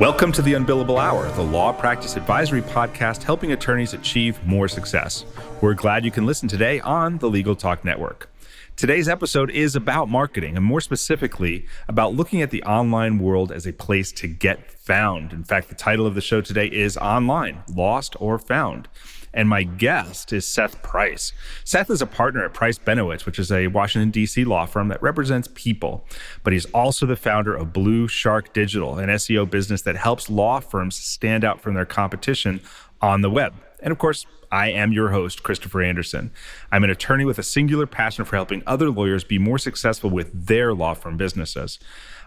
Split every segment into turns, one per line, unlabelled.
Welcome to the Unbillable Hour, the law practice advisory podcast helping attorneys achieve more success. We're glad you can listen today on the Legal Talk Network. Today's episode is about marketing, and more specifically, about looking at the online world as a place to get found. In fact, the title of the show today is Online Lost or Found and my guest is Seth Price. Seth is a partner at Price Benowitz, which is a Washington, D.C. law firm that represents people, but he's also the founder of Blue Shark Digital, an SEO business that helps law firms stand out from their competition on the web. And of course, I am your host, Christopher Anderson. I'm an attorney with a singular passion for helping other lawyers be more successful with their law firm businesses.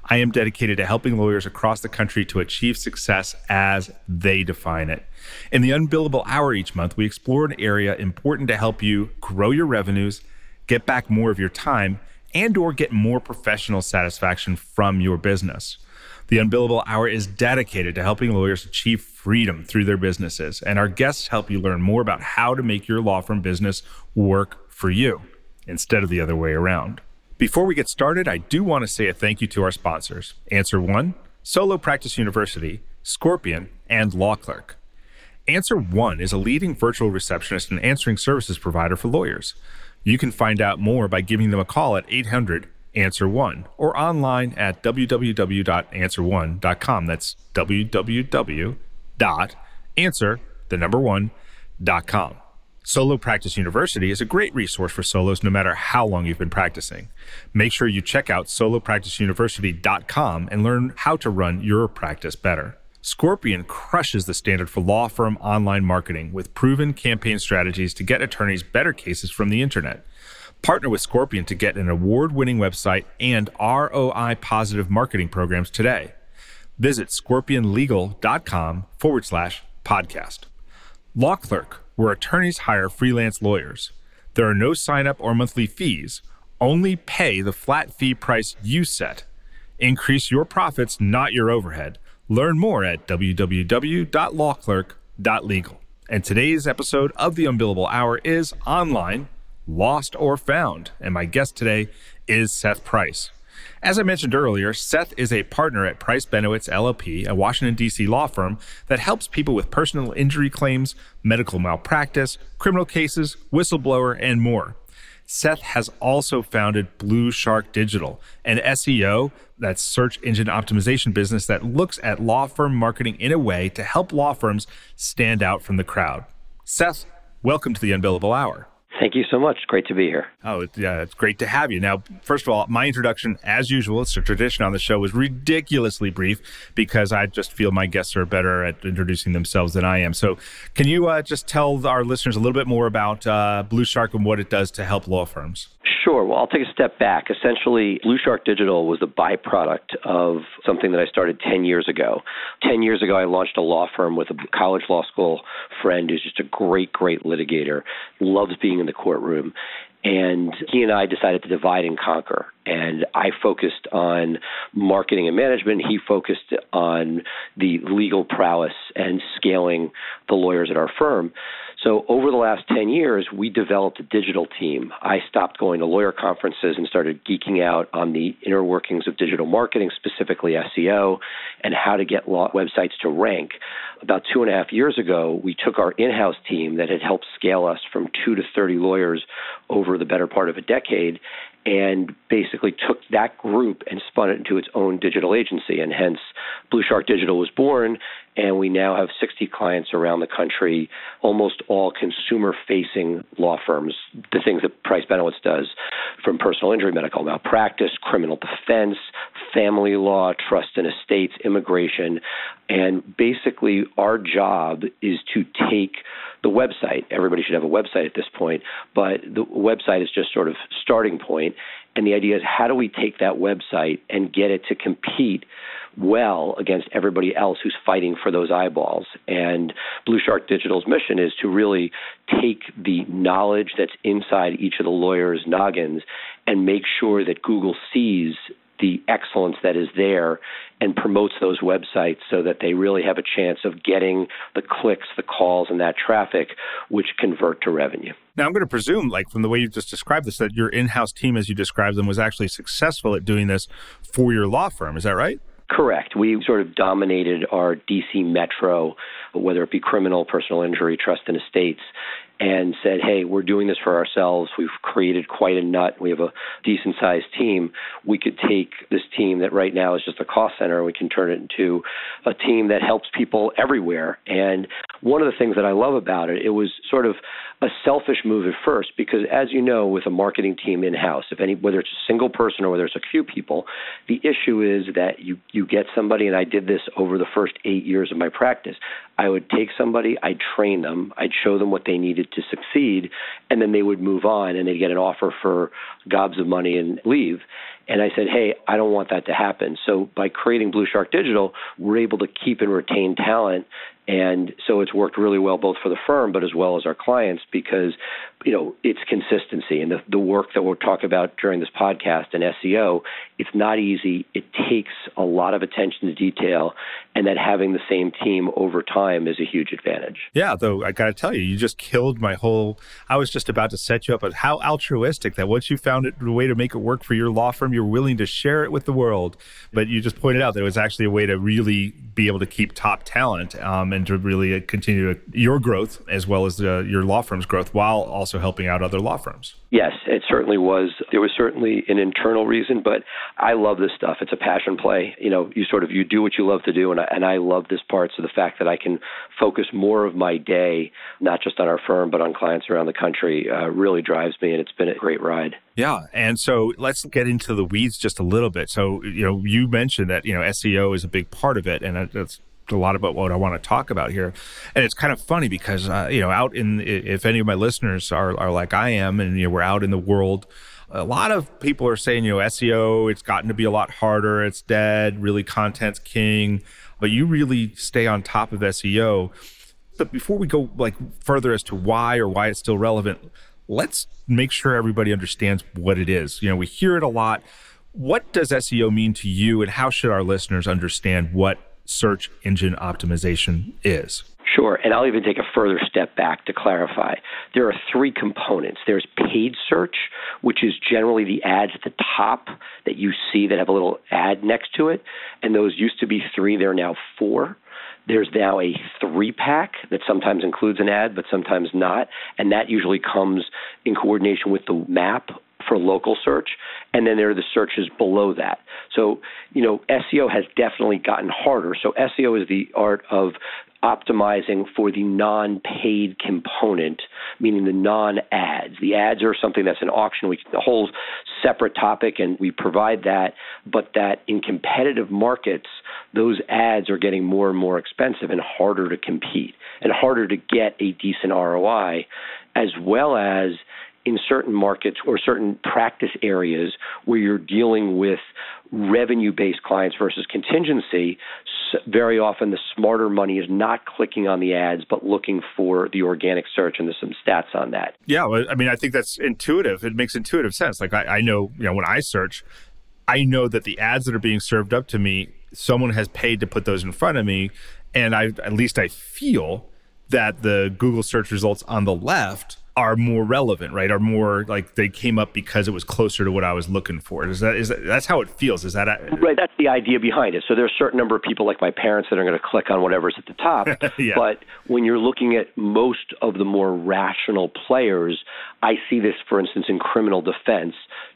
I am dedicated to helping lawyers across the country to achieve success as they define it. In the Unbillable Hour each month, we explore an area important to help you grow your revenues, get back more of your time, and or get more professional satisfaction from your business. The Unbillable Hour is dedicated to helping lawyers achieve freedom through their businesses, and our guests help you learn more about how to make your law firm business work for you instead of the other way around. Before we get started, I do want to say a thank you to our sponsors Answer One, Solo Practice University, Scorpion, and Law Clerk. Answer One is a leading virtual receptionist and answering services provider for lawyers. You can find out more by giving them a call at 800 Answer One or online at www.answer1.com. That's www.answer the number one.com. Solo Practice University is a great resource for solos no matter how long you've been practicing. Make sure you check out solopracticeuniversity.com and learn how to run your practice better. Scorpion crushes the standard for law firm online marketing with proven campaign strategies to get attorneys better cases from the internet. Partner with Scorpion to get an award winning website and ROI positive marketing programs today. Visit scorpionlegal.com forward slash podcast. Law Clerk where attorneys hire freelance lawyers. There are no sign up or monthly fees, only pay the flat fee price you set. Increase your profits, not your overhead. Learn more at www.lawclerk.legal. And today's episode of the Unbillable Hour is online, lost or found. And my guest today is Seth Price. As I mentioned earlier, Seth is a partner at Price Benowitz LLP, a Washington, D.C. law firm that helps people with personal injury claims, medical malpractice, criminal cases, whistleblower, and more. Seth has also founded Blue Shark Digital, an SEO, that's search engine optimization business that looks at law firm marketing in a way to help law firms stand out from the crowd. Seth, welcome to the Unbillable Hour.
Thank you so much. Great to be here.
Oh, yeah, it's great to have you. Now, first of all, my introduction, as usual, it's a tradition on the show, was ridiculously brief because I just feel my guests are better at introducing themselves than I am. So, can you uh, just tell our listeners a little bit more about uh, Blue Shark and what it does to help law firms?
Sure. Well, I'll take a step back. Essentially, Blue Shark Digital was the byproduct of something that I started 10 years ago. 10 years ago, I launched a law firm with a college law school friend who's just a great, great litigator, loves being in the courtroom. And he and I decided to divide and conquer. And I focused on marketing and management. He focused on the legal prowess and scaling the lawyers at our firm. So over the last 10 years, we developed a digital team. I stopped going to lawyer conferences and started geeking out on the inner workings of digital marketing, specifically SEO, and how to get law websites to rank. About two and a half years ago, we took our in house team that had helped scale us from two to 30 lawyers over the better part of a decade and basically took that group and spun it into its own digital agency. And hence, Blue Shark Digital was born. And we now have 60 clients around the country, almost all consumer facing law firms, the things that Price Benowitz does from personal injury, medical malpractice, criminal defense, family law, trust and estates, immigration. And basically, our job is to take the website. Everybody should have a website at this point, but the website is just sort of starting point And the idea is how do we take that website and get it to compete well against everybody else who's fighting for those eyeballs. And Blue Shark Digital's mission is to really take the knowledge that's inside each of the lawyers' noggins and make sure that Google sees the excellence that is there and promotes those websites so that they really have a chance of getting the clicks, the calls, and that traffic, which convert to revenue.
Now, I'm going to presume, like from the way you just described this, that your in house team, as you described them, was actually successful at doing this for your law firm. Is that right?
Correct. We sort of dominated our DC metro, whether it be criminal, personal injury, trust, and estates, and said, hey, we're doing this for ourselves. We've created quite a nut. We have a decent sized team. We could take this team that right now is just a cost center and we can turn it into a team that helps people everywhere. And one of the things that I love about it, it was sort of a selfish move at first because as you know with a marketing team in house if any whether it's a single person or whether it's a few people the issue is that you you get somebody and I did this over the first 8 years of my practice I would take somebody I'd train them I'd show them what they needed to succeed and then they would move on and they'd get an offer for gobs of money and leave and I said, hey, I don't want that to happen. So by creating Blue Shark Digital, we're able to keep and retain talent and so it's worked really well both for the firm but as well as our clients because you know it's consistency. And the, the work that we'll talk about during this podcast and SEO it's not easy. It takes a lot of attention to detail and that having the same team over time is a huge advantage.
Yeah, though I got to tell you you just killed my whole I was just about to set you up but how altruistic that once you found it a way to make it work for your law firm you're willing to share it with the world. But you just pointed out that it was actually a way to really be able to keep top talent um, and to really continue your growth as well as uh, your law firm's growth while also helping out other law firms.
Yes, it certainly was. There was certainly an internal reason, but I love this stuff. It's a passion play. You know, you sort of you do what you love to do, and I, and I love this part. So the fact that I can focus more of my day not just on our firm but on clients around the country uh, really drives me, and it's been a great ride.
Yeah, and so let's get into the weeds just a little bit. So you know, you mentioned that you know SEO is a big part of it, and that's a lot about what I want to talk about here. And it's kind of funny because, uh, you know, out in, if any of my listeners are, are like I am and, you know, we're out in the world, a lot of people are saying, you know, SEO, it's gotten to be a lot harder. It's dead. Really, content's king. But you really stay on top of SEO. But before we go like further as to why or why it's still relevant, let's make sure everybody understands what it is. You know, we hear it a lot. What does SEO mean to you, and how should our listeners understand what search engine optimization is.
Sure. And I'll even take a further step back to clarify. There are three components there's paid search, which is generally the ads at the top that you see that have a little ad next to it. And those used to be three, they're now four. There's now a three pack that sometimes includes an ad, but sometimes not. And that usually comes in coordination with the map for local search, and then there are the searches below that. So, you know, SEO has definitely gotten harder. So, SEO is the art of optimizing for the non paid component, meaning the non ads. The ads are something that's an auction, we, a whole separate topic, and we provide that, but that in competitive markets, those ads are getting more and more expensive and harder to compete and harder to get a decent ROI, as well as in certain markets or certain practice areas where you're dealing with revenue based clients versus contingency, very often the smarter money is not clicking on the ads, but looking for the organic search. And there's some stats on that.
Yeah. I mean, I think that's intuitive. It makes intuitive sense. Like, I, I know, you know, when I search, I know that the ads that are being served up to me, someone has paid to put those in front of me. And I, at least I feel that the Google search results on the left are more relevant, right? Are more like they came up because it was closer to what I was looking for. Is that is that, that's how it feels? Is that a,
right? That's the idea behind it. So there's a certain number of people like my parents that are going to click on whatever's at the top. yeah. But when you're looking at most of the more rational players, I see this, for instance, in criminal defense.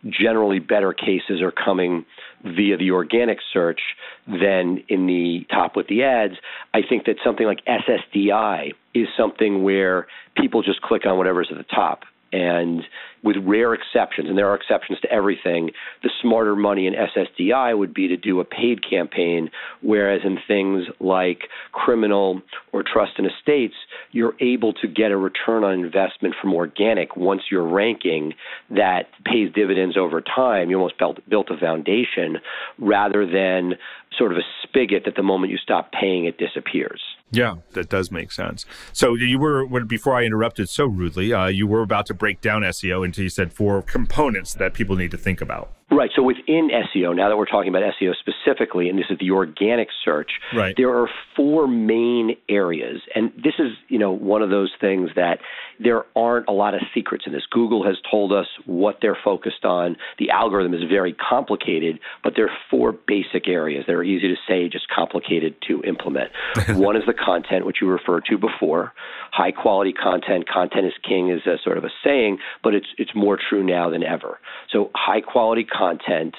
Generally, better cases are coming via the organic search than in the top with the ads. I think that something like SSDI is something where people just click on whatever's at the top. And with rare exceptions, and there are exceptions to everything, the smarter money in SSDI would be to do a paid campaign, whereas in things like criminal or trust and estates, you're able to get a return on investment from organic once you're ranking that pays dividends over time. You almost built, built a foundation rather than sort of a spigot that the moment you stop paying, it disappears.
Yeah, that does make sense. So you were before I interrupted so rudely. Uh, you were about to break down SEO until you said four components that people need to think about.
Right. So within SEO, now that we're talking about SEO specifically, and this is the organic search,
right.
there are four main areas. And this is, you know, one of those things that there aren't a lot of secrets in this. Google has told us what they're focused on. The algorithm is very complicated, but there are four basic areas that are easy to say, just complicated to implement. one is the content, which you referred to before. High quality content, content is king is a sort of a saying, but it's it's more true now than ever. So high quality content content,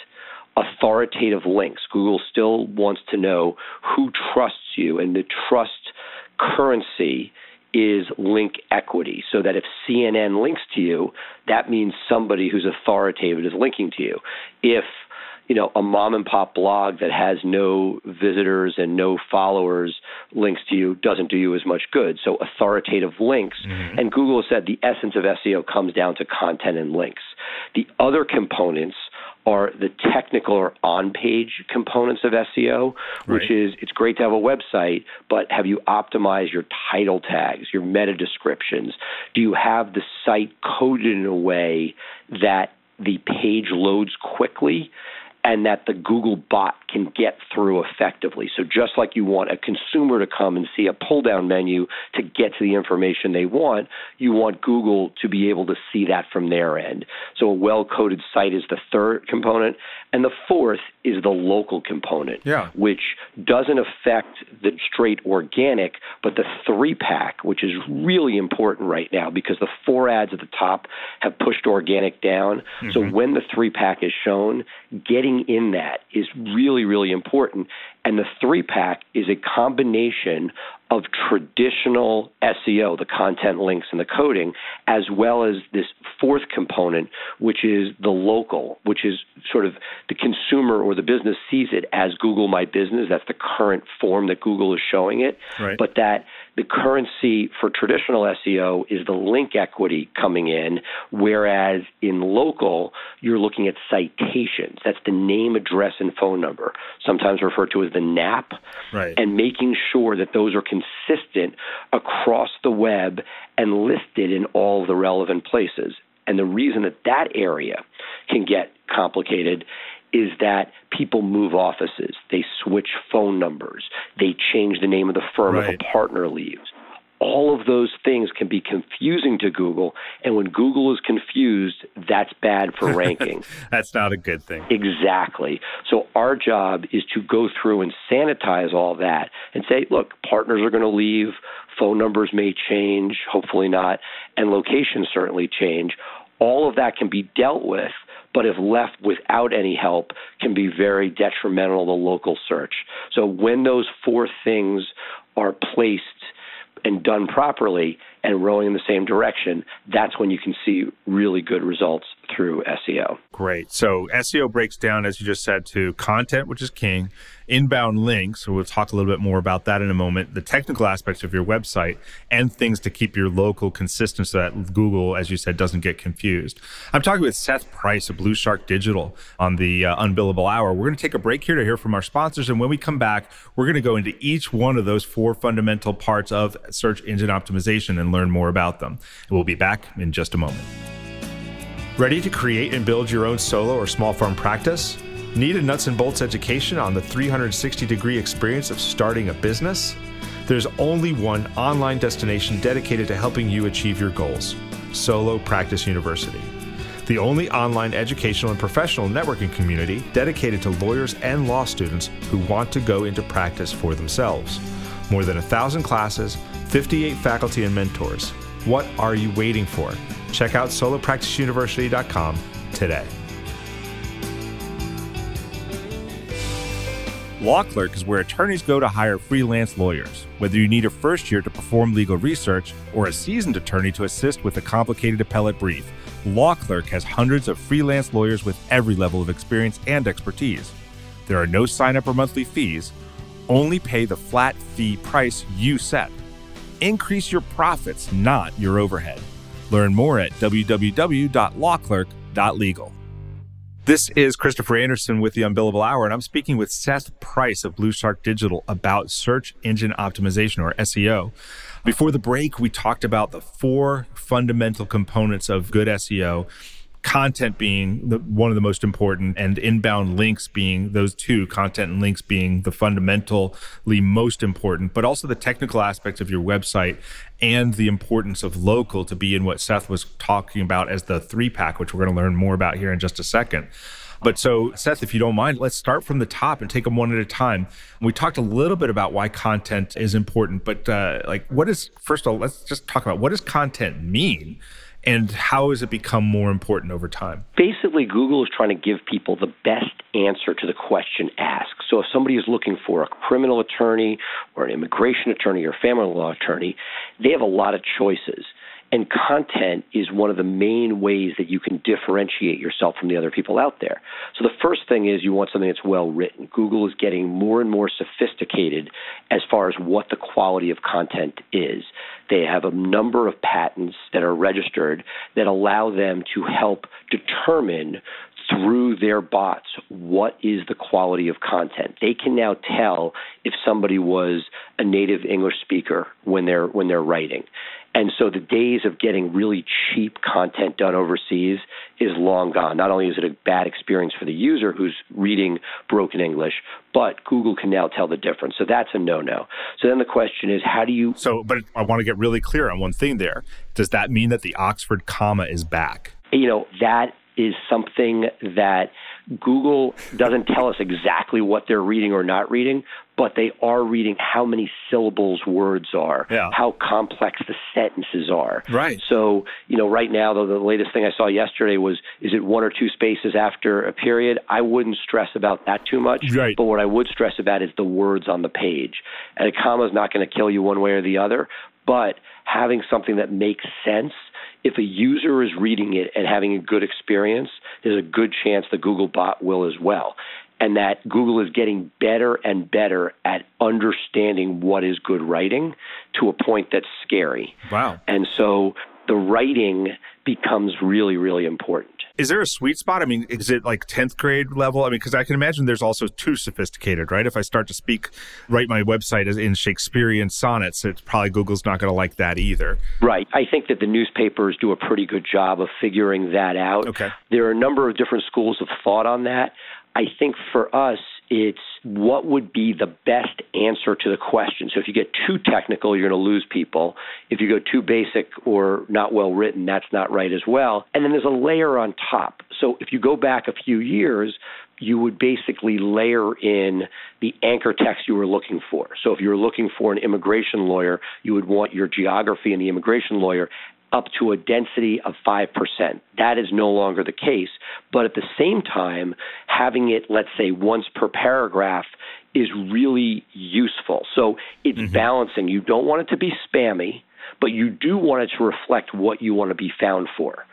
authoritative links. Google still wants to know who trusts you, and the trust currency is link equity. So that if CNN links to you, that means somebody who's authoritative is linking to you. If you know, a mom and pop blog that has no visitors and no followers links to you doesn't do you as much good. So authoritative links. Mm-hmm. And Google said the essence of SEO comes down to content and links. The other components are the technical or on page components of SEO, which right. is it's great to have a website, but have you optimized your title tags, your meta descriptions? Do you have the site coded in a way that the page loads quickly and that the Google bot can get through effectively. So just like you want a consumer to come and see a pull down menu to get to the information they want, you want Google to be able to see that from their end. So a well coded site is the third component. And the fourth is the local component,
yeah.
which doesn't affect the straight organic, but the three pack, which is really important right now because the four ads at the top have pushed organic down. Mm-hmm. So when the three pack is shown, getting in that is really really, important. And the three pack is a combination of traditional SEO, the content links and the coding, as well as this fourth component, which is the local, which is sort of the consumer or the business sees it as Google My Business. That's the current form that Google is showing it.
Right.
But that the currency for traditional SEO is the link equity coming in, whereas in local, you're looking at citations. That's the name, address, and phone number, sometimes referred to as the NAP,
right.
and making sure that those are consistent across the web and listed in all the relevant places. And the reason that that area can get complicated is that people move offices, they switch phone numbers, they change the name of the firm
right.
if a partner leaves. All of those things can be confusing to Google, and when Google is confused, that's bad for ranking.
that's not a good thing.
Exactly. So, our job is to go through and sanitize all that and say, look, partners are going to leave, phone numbers may change, hopefully not, and locations certainly change. All of that can be dealt with but if left without any help, can be very detrimental to local search. So when those four things are placed and done properly and rowing in the same direction, that's when you can see really good results through SEO.
Great. So SEO breaks down, as you just said, to content, which is king, inbound links. So we'll talk a little bit more about that in a moment. The technical aspects of your website and things to keep your local consistent so that Google, as you said, doesn't get confused. I'm talking with Seth Price of Blue Shark Digital on the uh, Unbillable Hour. We're going to take a break here to hear from our sponsors. And when we come back, we're going to go into each one of those four fundamental parts of search engine optimization and learn more about them. And we'll be back in just a moment. Ready to create and build your own solo or small firm practice? Need a nuts and bolts education on the 360 degree experience of starting a business? There's only one online destination dedicated to helping you achieve your goals Solo Practice University. The only online educational and professional networking community dedicated to lawyers and law students who want to go into practice for themselves. More than a thousand classes, 58 faculty and mentors. What are you waiting for? Check out solopracticeuniversity.com today. Law Clerk is where attorneys go to hire freelance lawyers. Whether you need a first year to perform legal research or a seasoned attorney to assist with a complicated appellate brief, Law Clerk has hundreds of freelance lawyers with every level of experience and expertise. There are no sign up or monthly fees, only pay the flat fee price you set. Increase your profits, not your overhead. Learn more at www.lawclerk.legal. This is Christopher Anderson with the Unbillable Hour, and I'm speaking with Seth Price of Blue Shark Digital about search engine optimization or SEO. Before the break, we talked about the four fundamental components of good SEO content being the, one of the most important and inbound links being those two content and links being the fundamentally most important but also the technical aspects of your website and the importance of local to be in what Seth was talking about as the three pack which we're going to learn more about here in just a second but so, Seth, if you don't mind, let's start from the top and take them one at a time. We talked a little bit about why content is important, but uh, like, what is, first of all, let's just talk about what does content mean? And how has it become more important over time?
Basically, Google is trying to give people the best answer to the question asked. So if somebody is looking for a criminal attorney or an immigration attorney or a family law attorney, they have a lot of choices. And content is one of the main ways that you can differentiate yourself from the other people out there. So the first thing is you want something that's well written. Google is getting more and more sophisticated as far as what the quality of content is. They have a number of patents that are registered that allow them to help determine through their bots what is the quality of content. They can now tell if somebody was a native English speaker when they're when they're writing. And so the days of getting really cheap content done overseas is long gone. Not only is it a bad experience for the user who's reading broken English, but Google can now tell the difference. So that's a no no. So then the question is, how do you.
So, but I want to get really clear on one thing there. Does that mean that the Oxford comma is back?
You know, that is something that Google doesn't tell us exactly what they're reading or not reading, but they are reading how many syllables words are,
yeah.
how complex the sentences are.
Right.
So, you know, right now, the, the latest thing I saw yesterday was is it one or two spaces after a period? I wouldn't stress about that too much.
Right.
But what I would stress about is the words on the page. And a comma is not going to kill you one way or the other, but having something that makes sense – if a user is reading it and having a good experience, there's a good chance the Google bot will as well. And that Google is getting better and better at understanding what is good writing to a point that's scary.
Wow.
And so the writing becomes really, really important.
Is there a sweet spot? I mean, is it like 10th grade level? I mean, because I can imagine there's also too sophisticated, right? If I start to speak, write my website in Shakespearean sonnets, it's probably Google's not going to like that either.
Right. I think that the newspapers do a pretty good job of figuring that out.
Okay.
There are a number of different schools of thought on that. I think for us, it's what would be the best answer to the question. So if you get too technical, you're going to lose people. If you go too basic or not well written, that's not right as well. And then there's a layer on top. So if you go back a few years, you would basically layer in the anchor text you were looking for. So if you were looking for an immigration lawyer, you would want your geography and the immigration lawyer up to a density of 5%. That is no longer the case. But at the same time, having it, let's say, once per paragraph is really useful. So it's mm-hmm. balancing. You don't want it to be spammy, but you do want it to reflect what you want to be found for.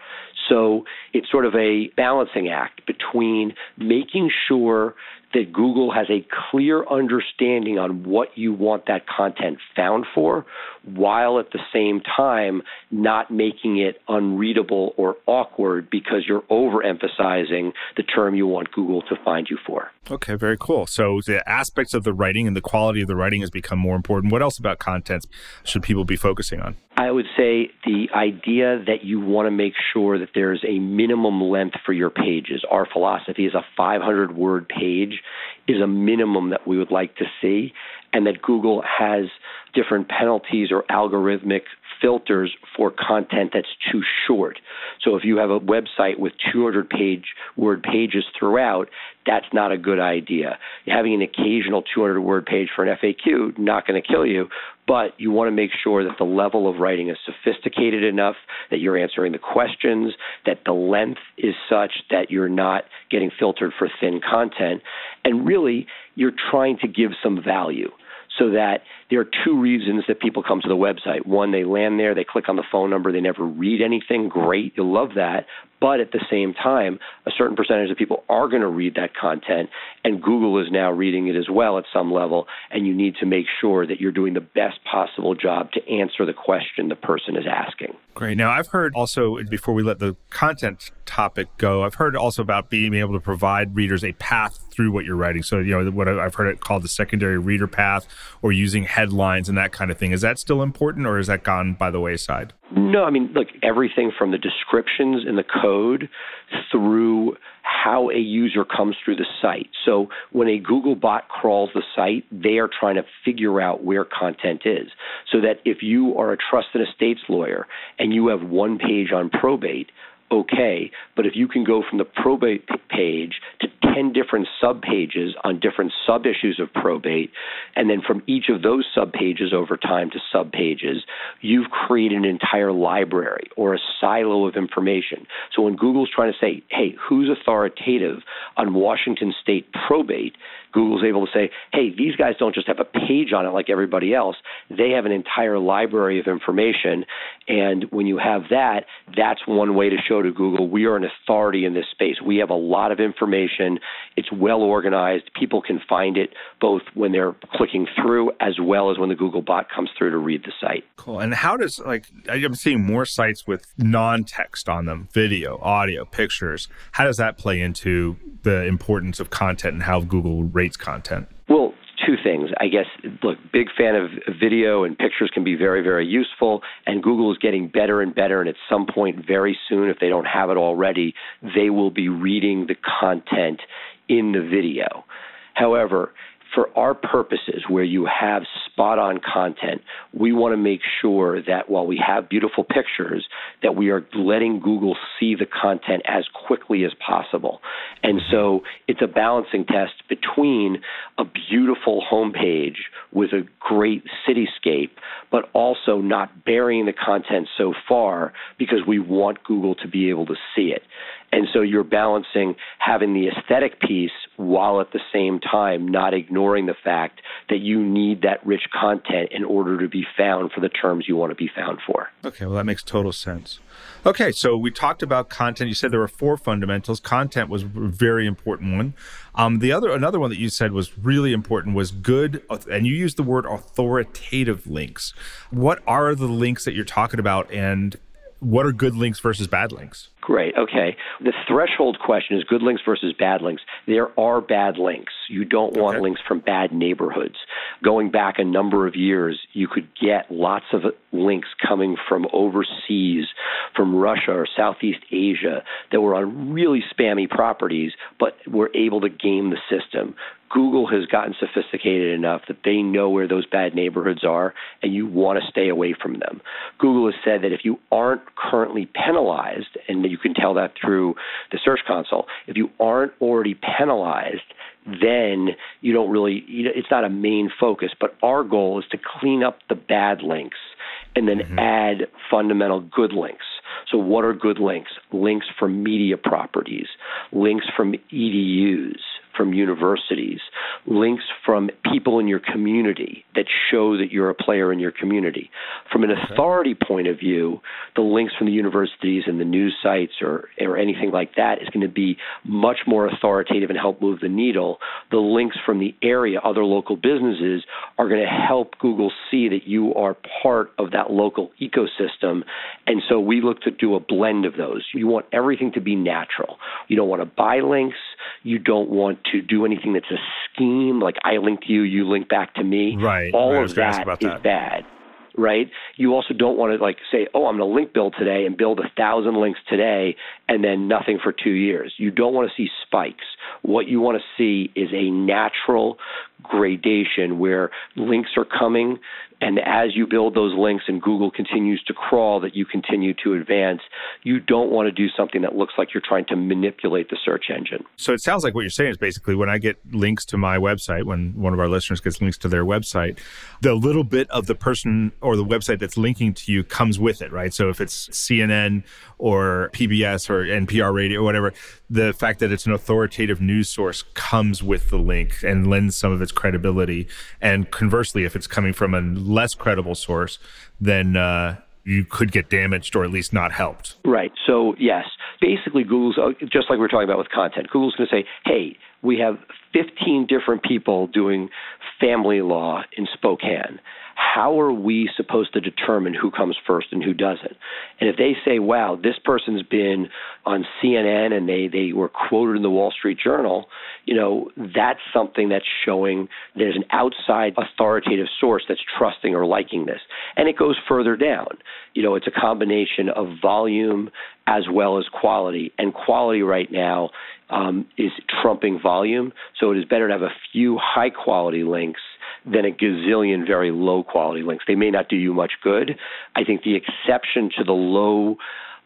So it's sort of a balancing act between making sure that Google has a clear understanding on what you want that content found for, while at the same time not making it unreadable or awkward because you're overemphasizing the term you want Google to find you for.
Okay, very cool. So the aspects of the writing and the quality of the writing has become more important. What else about content should people be focusing on?
I would say the idea that you want to make sure that there's a minimum length for your pages. Our philosophy is a 500 word page is a minimum that we would like to see, and that Google has different penalties or algorithmic filters for content that's too short. So if you have a website with 200 page word pages throughout, that's not a good idea. Having an occasional 200 word page for an FAQ not going to kill you, but you want to make sure that the level of writing is sophisticated enough that you're answering the questions, that the length is such that you're not getting filtered for thin content. And really, you're trying to give some value so that there are two reasons that people come to the website. One, they land there, they click on the phone number, they never read anything. Great, you'll love that. But at the same time, a certain percentage of people are going to read that content, and Google is now reading it as well at some level. And you need to make sure that you're doing the best possible job to answer the question the person is asking.
Great. Now, I've heard also, before we let the content topic go, I've heard also about being able to provide readers a path through what you're writing. So, you know, what I've heard it called the secondary reader path or using headlines and that kind of thing. Is that still important or has that gone by the wayside?
No, I mean, look, everything from the descriptions in the code through how a user comes through the site. So when a Google bot crawls the site, they are trying to figure out where content is. So that if you are a trust and estates lawyer and you have one page on probate, okay. But if you can go from the probate page to 10 different subpages on different sub issues of probate, and then from each of those subpages over time to subpages, you've created an entire library or a silo of information. So when Google's trying to say, hey, who's authoritative on Washington state probate, Google's able to say, hey, these guys don't just have a page on it like everybody else. They have an entire library of information. And when you have that, that's one way to show to Google we are an authority in this space. We have a lot of information. It's well organized. People can find it both when they're clicking through as well as when the Google bot comes through to read the site.
Cool. And how does, like, I'm seeing more sites with non text on them video, audio, pictures. How does that play into the importance of content and how Google rates content?
Well, two things. I guess, look, big fan of video and pictures can be very, very useful. And Google is getting better and better. And at some point, very soon, if they don't have it already, they will be reading the content in the video. However, for our purposes, where you have spot on content, we want to make sure that while we have beautiful pictures, that we are letting Google see the content as quickly as possible. And so it's a balancing test between a beautiful homepage with a great cityscape, but also not burying the content so far because we want Google to be able to see it. And so you're balancing having the aesthetic piece while at the same time not ignoring the fact that you need that rich content in order to be found for the terms you want to be found for.
Okay, well, that makes total sense. Okay, so we talked about content. You said there were four fundamentals. Content was a very important one. Um, the other, another one that you said was really important was good, and you used the word authoritative links. What are the links that you're talking about, and what are good links versus bad links?
Great. Okay. The threshold question is good links versus bad links. There are bad links. You don't want okay. links from bad neighborhoods. Going back a number of years, you could get lots of links coming from overseas, from Russia or Southeast Asia, that were on really spammy properties, but were able to game the system. Google has gotten sophisticated enough that they know where those bad neighborhoods are and you want to stay away from them. Google has said that if you aren't currently penalized, and you can tell that through the Search Console, if you aren't already penalized, then you don't really, you know, it's not a main focus. But our goal is to clean up the bad links and then mm-hmm. add fundamental good links. So, what are good links? Links from media properties, links from EDUs, from universities, links from people in your community that show that you're a player in your community. From an authority point of view, the links from the universities and the news sites or, or anything like that is going to be much more authoritative and help move the needle. The links from the area, other local businesses, are going to help Google see that you are part of that local ecosystem. And so we look to do a blend of those. You want everything to be natural. You don't want to buy links. You don't want to do anything that's a scheme, like I link to you, you link back to me.
Right.
All
right,
of that is
that.
bad. Right. You also don't want to like say, oh, I'm going to link build today and build a thousand links today, and then nothing for two years. You don't want to see spikes. What you want to see is a natural gradation where links are coming and as you build those links and Google continues to crawl, that you continue to advance, you don't want to do something that looks like you're trying to manipulate the search engine.
So it sounds like what you're saying is basically when I get links to my website, when one of our listeners gets links to their website, the little bit of the person or the website that's linking to you comes with it, right? So if it's CNN or PBS or NPR radio or whatever, the fact that it's an authoritative news source comes with the link and lends some of its credibility. And conversely, if it's coming from a less credible source, then uh, you could get damaged or at least not helped.
Right. So, yes, basically, Google's uh, just like we are talking about with content. Google's going to say, hey, we have 15 different people doing family law in Spokane how are we supposed to determine who comes first and who doesn't? And if they say, wow, this person's been on CNN and they, they were quoted in the Wall Street Journal, you know, that's something that's showing there's an outside authoritative source that's trusting or liking this. And it goes further down. You know, it's a combination of volume as well as quality. And quality right now um, is trumping volume. So it is better to have a few high quality links than a gazillion very low quality links. They may not do you much good. I think the exception to the low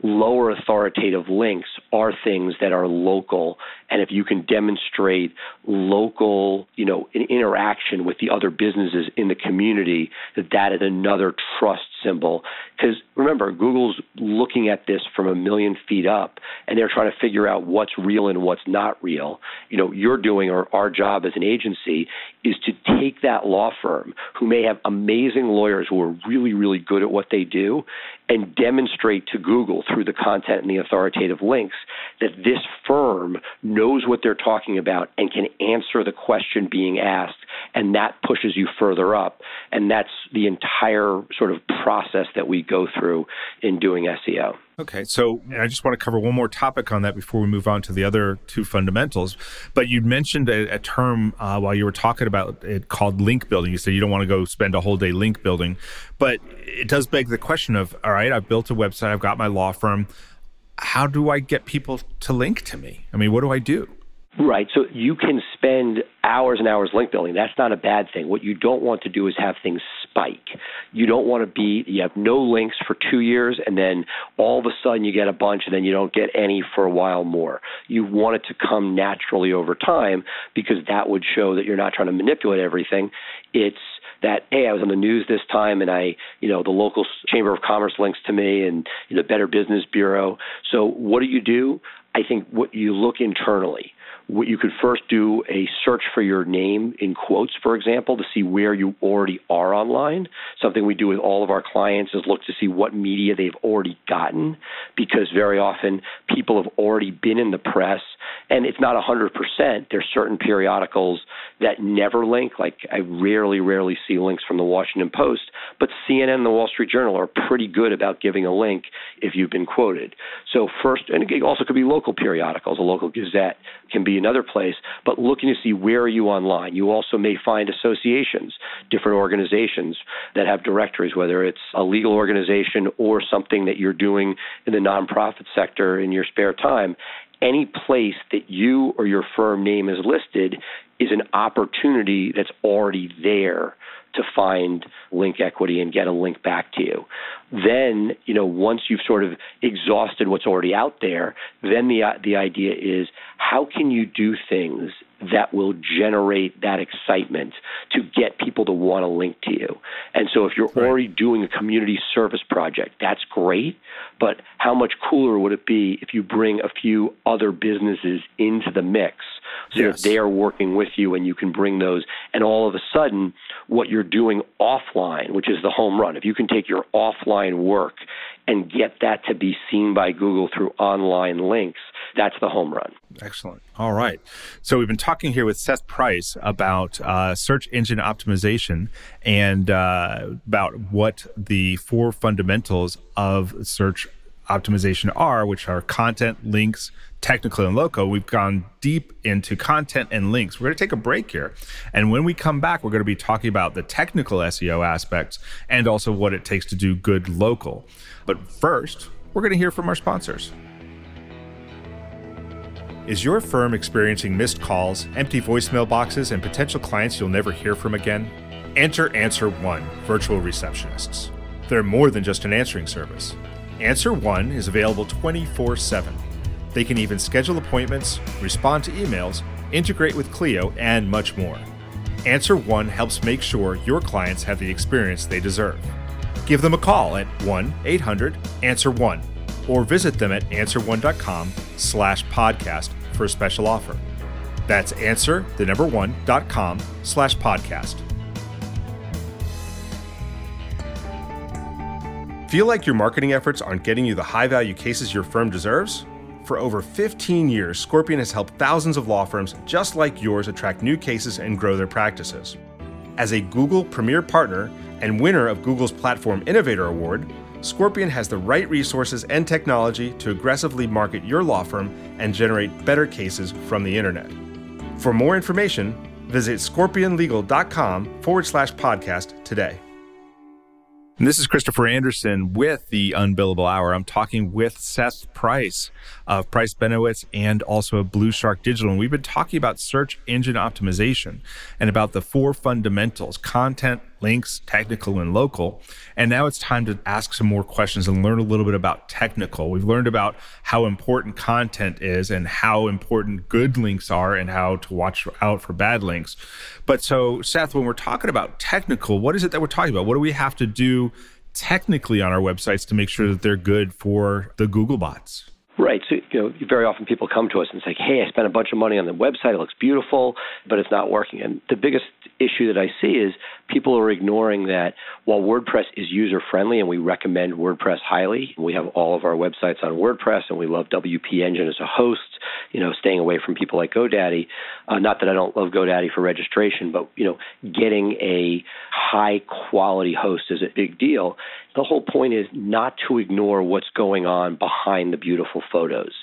lower authoritative links are things that are local and if you can demonstrate local you know interaction with the other businesses in the community that that is another trust symbol. Because remember google's looking at this from a million feet up and they're trying to figure out what's real and what's not real. You know you're doing or our job as an agency is to take that law firm who may have amazing lawyers who are really really good at what they do and demonstrate to google through the content and the authoritative links that this firm knows what they're talking about and can answer the question being asked and that pushes you further up. And that's the entire sort of process that we go through in doing SEO.
Okay, so I just want to cover one more topic on that before we move on to the other two fundamentals. But you mentioned a, a term uh, while you were talking about it called link building. You said you don't want to go spend a whole day link building, but it does beg the question of all right, I've built a website, I've got my law firm. How do I get people to link to me? I mean, what do I do?
Right. So you can spend hours and hours link building. That's not a bad thing. What you don't want to do is have things spike. You don't want to be, you have no links for two years and then all of a sudden you get a bunch and then you don't get any for a while more. You want it to come naturally over time because that would show that you're not trying to manipulate everything. It's that hey, I was on the news this time, and I, you know, the local chamber of commerce links to me, and the Better Business Bureau. So what do you do? I think what you look internally you could first do a search for your name in quotes, for example, to see where you already are online. Something we do with all of our clients is look to see what media they've already gotten, because very often people have already been in the press, and it's not 100%. There's certain periodicals that never link. Like I rarely, rarely see links from the Washington Post, but CNN and the Wall Street Journal are pretty good about giving a link if you've been quoted. So first, and it also could be local periodicals. A local gazette can be another place, but looking to see where are you online. You also may find associations, different organizations that have directories, whether it's a legal organization or something that you're doing in the nonprofit sector in your spare time any place that you or your firm name is listed is an opportunity that's already there to find link equity and get a link back to you. Then, you know, once you've sort of exhausted what's already out there, then the the idea is how can you do things that will generate that excitement to get people to want to link to you. And so if you're right. already doing a community service project, that's great, but how much cooler would it be if you bring a few other businesses into the mix so yes. that they are working with you and you can bring those and all of a sudden what you're doing offline, which is the home run. If you can take your offline work and get that to be seen by Google through online links, that's the home run.
Excellent. All right. So we've been talking here with Seth Price about uh, search engine optimization and uh, about what the four fundamentals of search optimization are, which are content, links, technical, and local. We've gone deep into content and links. We're going to take a break here. And when we come back, we're going to be talking about the technical SEO aspects and also what it takes to do good local. But first, we're going to hear from our sponsors. Is your firm experiencing missed calls, empty voicemail boxes, and potential clients you'll never hear from again? Enter Answer One virtual receptionists. They're more than just an answering service. Answer One is available 24 7. They can even schedule appointments, respond to emails, integrate with Clio, and much more. Answer One helps make sure your clients have the experience they deserve. Give them a call at 1 800 Answer One or visit them at answer1.com slash podcast for a special offer. That's answer, the number one, dot com slash podcast. Feel like your marketing efforts aren't getting you the high value cases your firm deserves? For over 15 years, Scorpion has helped thousands of law firms just like yours attract new cases and grow their practices. As a Google Premier Partner and winner of Google's Platform Innovator Award, Scorpion has the right resources and technology to aggressively market your law firm and generate better cases from the internet. For more information, visit scorpionlegal.com forward slash podcast today. This is Christopher Anderson with the Unbillable Hour. I'm talking with Seth Price of Price Benowitz and also of BluShark Digital. And we've been talking about search engine optimization and about the four fundamentals content, links, technical, and local. And now it's time to ask some more questions and learn a little bit about technical. We've learned about how important content is and how important good links are and how to watch out for bad links. But so, Seth, when we're talking about technical, what is it that we're talking about? What do we have to do technically on our websites to make sure that they're good for the Google bots?
Right. So, you know, very often people come to us and say, hey, I spent a bunch of money on the website. It looks beautiful, but it's not working. And the biggest issue that I see is people are ignoring that while WordPress is user friendly and we recommend WordPress highly, we have all of our websites on WordPress and we love WP Engine as a host, you know, staying away from people like GoDaddy. Uh, not that I don't love GoDaddy for registration, but, you know, getting a high quality host is a big deal. The whole point is not to ignore what's going on behind the beautiful photos.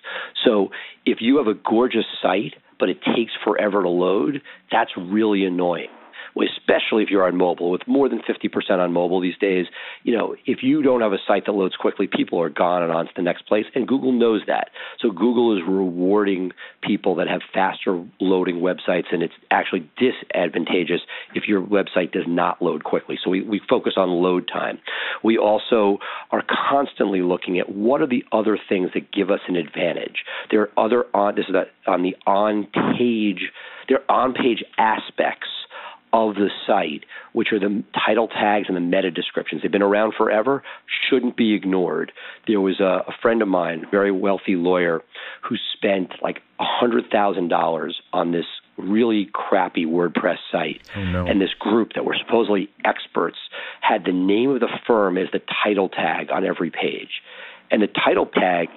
So if you have a gorgeous site, but it takes forever to load, that's really annoying especially if you're on mobile. With more than 50% on mobile these days, you know, if you don't have a site that loads quickly, people are gone and on to the next place, and Google knows that. So Google is rewarding people that have faster loading websites, and it's actually disadvantageous if your website does not load quickly. So we, we focus on load time. We also are constantly looking at what are the other things that give us an advantage. There are other on this is on the on page there are on page aspects of the site, which are the title tags and the meta descriptions. They've been around forever, shouldn't be ignored. There was a, a friend of mine, very wealthy lawyer, who spent like $100,000 on this really crappy WordPress site.
Oh, no.
And this group that were supposedly experts had the name of the firm as the title tag on every page. And the title tag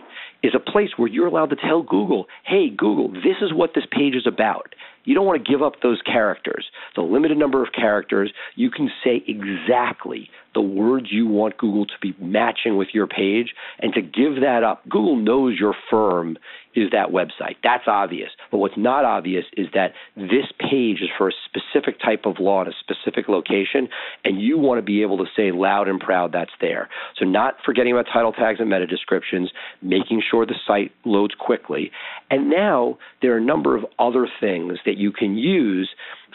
is a place where you're allowed to tell Google, hey, Google, this is what this page is about. You don't want to give up those characters. The limited number of characters, you can say exactly the words you want Google to be matching with your page. And to give that up, Google knows your firm is that website. That's obvious. But what's not obvious is that this page is for a specific type of law in a specific location, and you want to be able to say loud and proud that's there. So, not forgetting about title tags and meta descriptions, making sure the site loads quickly. And now there are a number of other things that you can use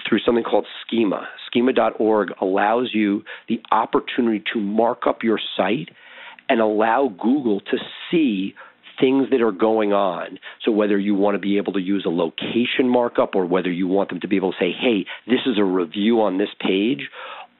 through something called Schema. Schema.org allows you the opportunity to mark up your site and allow Google to see things that are going on. So whether you want to be able to use a location markup or whether you want them to be able to say, hey, this is a review on this page,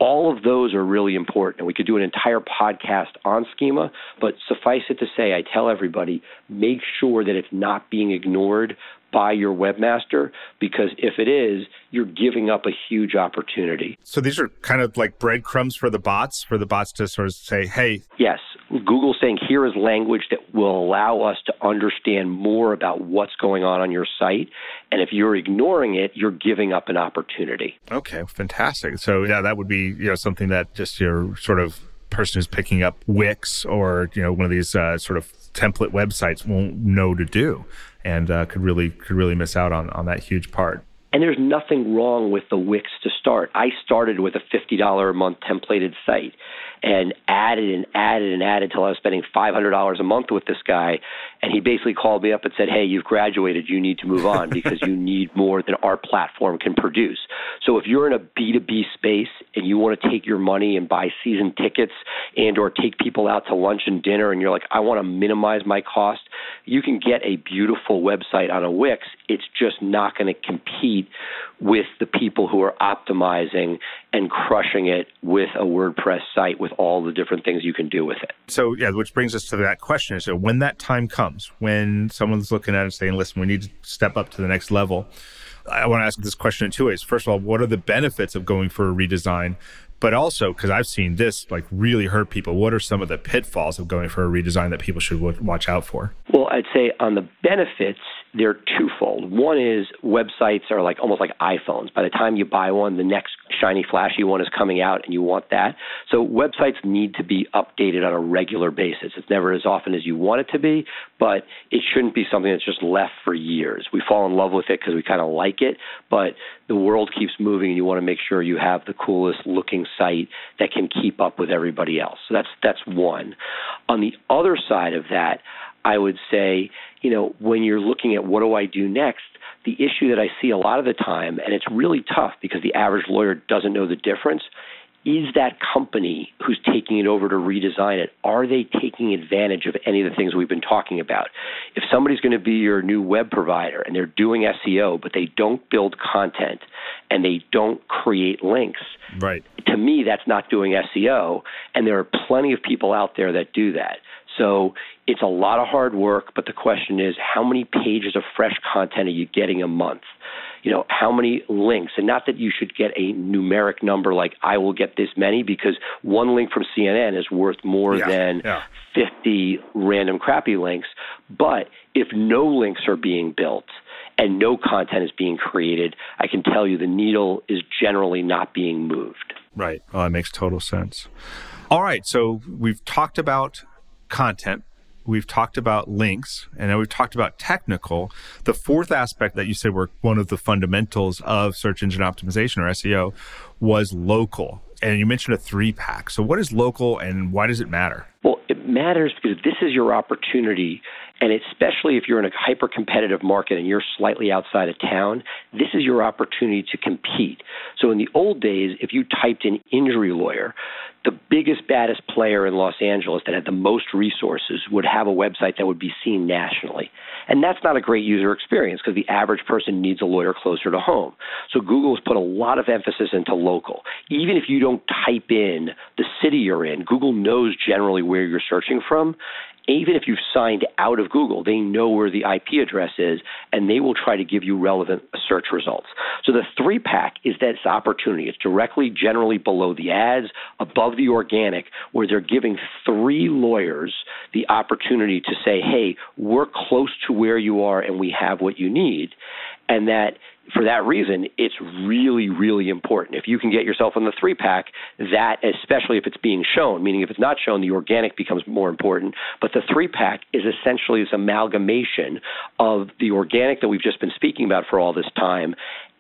all of those are really important. And we could do an entire podcast on schema, but suffice it to say, I tell everybody make sure that it's not being ignored by your webmaster because if it is, you're giving up a huge opportunity.
So these are kind of like breadcrumbs for the bots, for the bots to sort of say, hey.
Yes. Google saying here is language that will allow us to understand more about what's going on on your site. And if you're ignoring it, you're giving up an opportunity.
Okay, fantastic. So yeah, that would be, you know, something that just your sort of person who's picking up Wix or, you know, one of these uh, sort of template websites won't know to do and uh, could really could really miss out on on that huge part.
And there's nothing wrong with the Wix to start. I started with a $50 a month templated site and added and added and added until I was spending $500 a month with this guy. And he basically called me up and said, Hey, you've graduated. You need to move on because you need more than our platform can produce. So if you're in a B2B space and you want to take your money and buy season tickets and or take people out to lunch and dinner and you're like, I want to minimize my cost, you can get a beautiful website on a Wix. It's just not going to compete with the people who are optimizing and crushing it with a WordPress site with all the different things you can do with it.
So, yeah, which brings us to that question. So, when that time comes, when someone's looking at it and saying, listen, we need to step up to the next level, I want to ask this question in two ways. First of all, what are the benefits of going for a redesign? But also, because I've seen this like really hurt people, what are some of the pitfalls of going for a redesign that people should watch out for?
Well, I'd say on the benefits, they're twofold. One is websites are like almost like iPhones. By the time you buy one, the next shiny, flashy one is coming out, and you want that. So websites need to be updated on a regular basis. It's never as often as you want it to be, but it shouldn't be something that's just left for years. We fall in love with it because we kind of like it, but the world keeps moving, and you want to make sure you have the coolest looking site that can keep up with everybody else. So that's that's one. On the other side of that, I would say, you know, when you're looking at what do I do next, the issue that I see a lot of the time, and it's really tough because the average lawyer doesn't know the difference, is that company who's taking it over to redesign it, are they taking advantage of any of the things we've been talking about? If somebody's going to be your new web provider and they're doing SEO, but they don't build content and they don't create links,
right.
to me, that's not doing SEO. And there are plenty of people out there that do that. So it's a lot of hard work, but the question is how many pages of fresh content are you getting a month? You know, how many links? And not that you should get a numeric number like I will get this many because one link from CNN is worth more
yeah,
than
yeah.
50 random crappy links. But if no links are being built, and no content is being created, I can tell you the needle is generally not being moved.
Right. Oh, well, that makes total sense. All right. So we've talked about content. We've talked about links and then we've talked about technical. The fourth aspect that you said were one of the fundamentals of search engine optimization or SEO was local. And you mentioned a three pack. So, what is local and why does it matter?
Well, it matters because this is your opportunity. And especially if you're in a hyper competitive market and you're slightly outside of town, this is your opportunity to compete. So in the old days, if you typed in injury lawyer, the biggest, baddest player in Los Angeles that had the most resources would have a website that would be seen nationally. And that's not a great user experience because the average person needs a lawyer closer to home. So Google has put a lot of emphasis into local. Even if you don't type in the city you're in, Google knows generally where you're searching from even if you've signed out of Google, they know where the IP address is and they will try to give you relevant search results. So the three pack is this opportunity. It's directly, generally below the ads, above the organic, where they're giving three lawyers the opportunity to say, hey, we're close to where you are and we have what you need. And that for that reason, it's really, really important. If you can get yourself on the three pack, that, especially if it's being shown, meaning if it's not shown, the organic becomes more important. But the three pack is essentially this amalgamation of the organic that we've just been speaking about for all this time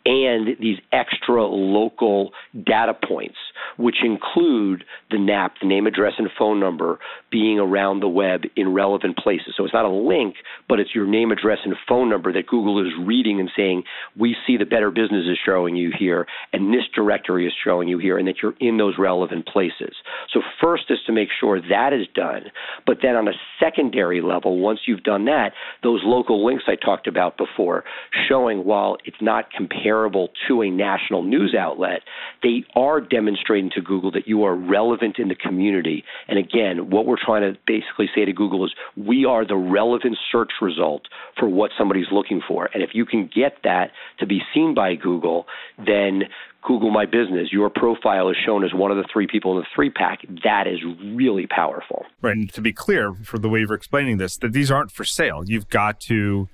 and these extra local data points, which include the NAP, the name, address, and phone number being around the web in relevant places. So it's not a link, but it's your name, address, and phone number that Google is reading and saying, we see the better business is showing you here, and this directory is showing you here, and that you're in those relevant places. So first is to make sure that is done. But then on a secondary level, once you've done that, those local links I talked about before, showing while it's not comparable to a national news outlet, they are demonstrating to Google that you are relevant in the community. And again, what we're trying to basically say to Google is we are the relevant search result for what somebody's looking for. And if you can get that to be seen by Google, then Google My Business, your profile is shown as one of the three people in the three pack. That is really powerful.
Right. And to be clear, for the way you're explaining this, that these aren't for sale. You've got to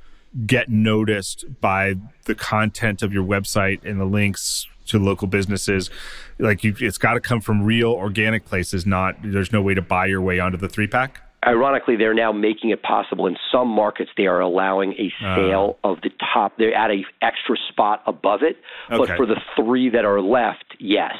get noticed by the content of your website and the links to local businesses like you, it's got to come from real organic places not there's no way to buy your way onto the three pack
ironically they're now making it possible in some markets they are allowing a uh. sale uh, of the top they're at a extra spot above it okay. but for the three that are left yes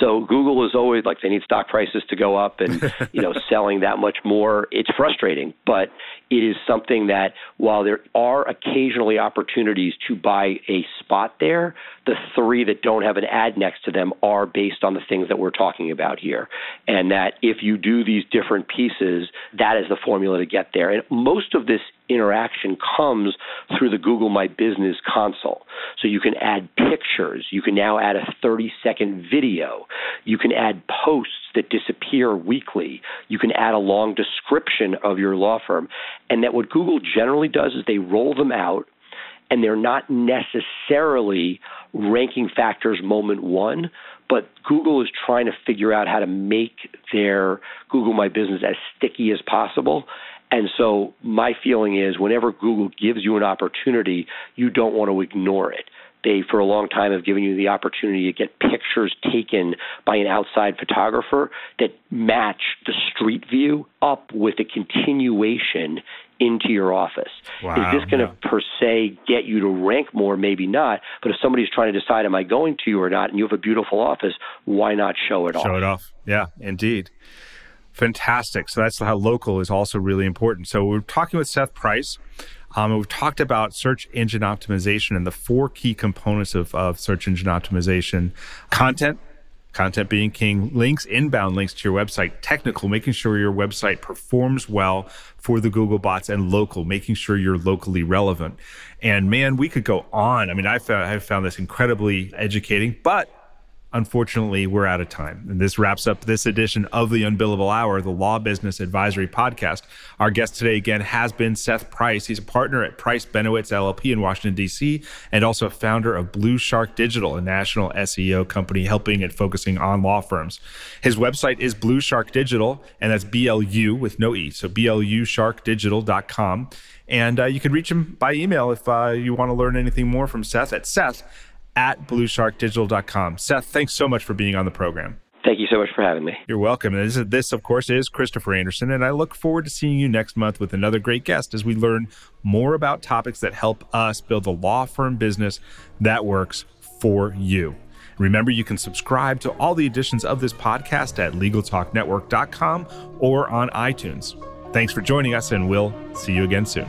so Google is always like they need stock prices to go up and you know selling that much more. It's frustrating, but it is something that while there are occasionally opportunities to buy a spot there, the three that don't have an ad next to them are based on the things that we're talking about here. And that if you do these different pieces, that is the formula to get there. And most of this interaction comes through the Google My Business console. So you can add pictures. You can now add a 30 second video. You can add posts that disappear weekly. You can add a long description of your law firm. And that what Google generally does is they roll them out and they're not necessarily ranking factors moment one, but Google is trying to figure out how to make their Google My Business as sticky as possible. And so my feeling is whenever Google gives you an opportunity, you don't want to ignore it. They, for a long time, have given you the opportunity to get pictures taken by an outside photographer that match the street view up with a continuation into your office.
Wow,
is this going to
yeah.
per se get you to rank more? Maybe not. But if somebody's trying to decide, am I going to you or not, and you have a beautiful office, why not show it off?
Show it off. Yeah, indeed. Fantastic. So that's how local is also really important. So we're talking with Seth Price. Um, we've talked about search engine optimization and the four key components of, of search engine optimization content, content being king, links, inbound links to your website, technical, making sure your website performs well for the Google bots, and local, making sure you're locally relevant. And man, we could go on. I mean, I found, I found this incredibly educating, but Unfortunately, we're out of time. And this wraps up this edition of the Unbillable Hour, the Law Business Advisory Podcast. Our guest today again has been Seth Price. He's a partner at Price Benowitz LLP in Washington, D.C., and also a founder of BluShark Digital, a national SEO company helping and focusing on law firms. His website is BluShark Digital, and that's B L U with no E. So BLUSharkdigital.com. And uh, you can reach him by email if uh, you want to learn anything more from Seth at Seth at blusharkdigital.com. Seth, thanks so much for being on the program.
Thank you so much for having me.
You're welcome. And this, this, of course, is Christopher Anderson, and I look forward to seeing you next month with another great guest as we learn more about topics that help us build a law firm business that works for you. Remember, you can subscribe to all the editions of this podcast at LegalTalkNetwork.com or on iTunes. Thanks for joining us, and we'll see you again soon.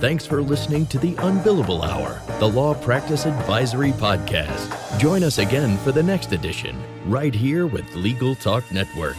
Thanks for listening to the Unbillable Hour, the Law Practice Advisory Podcast. Join us again for the next edition, right here with Legal Talk Network.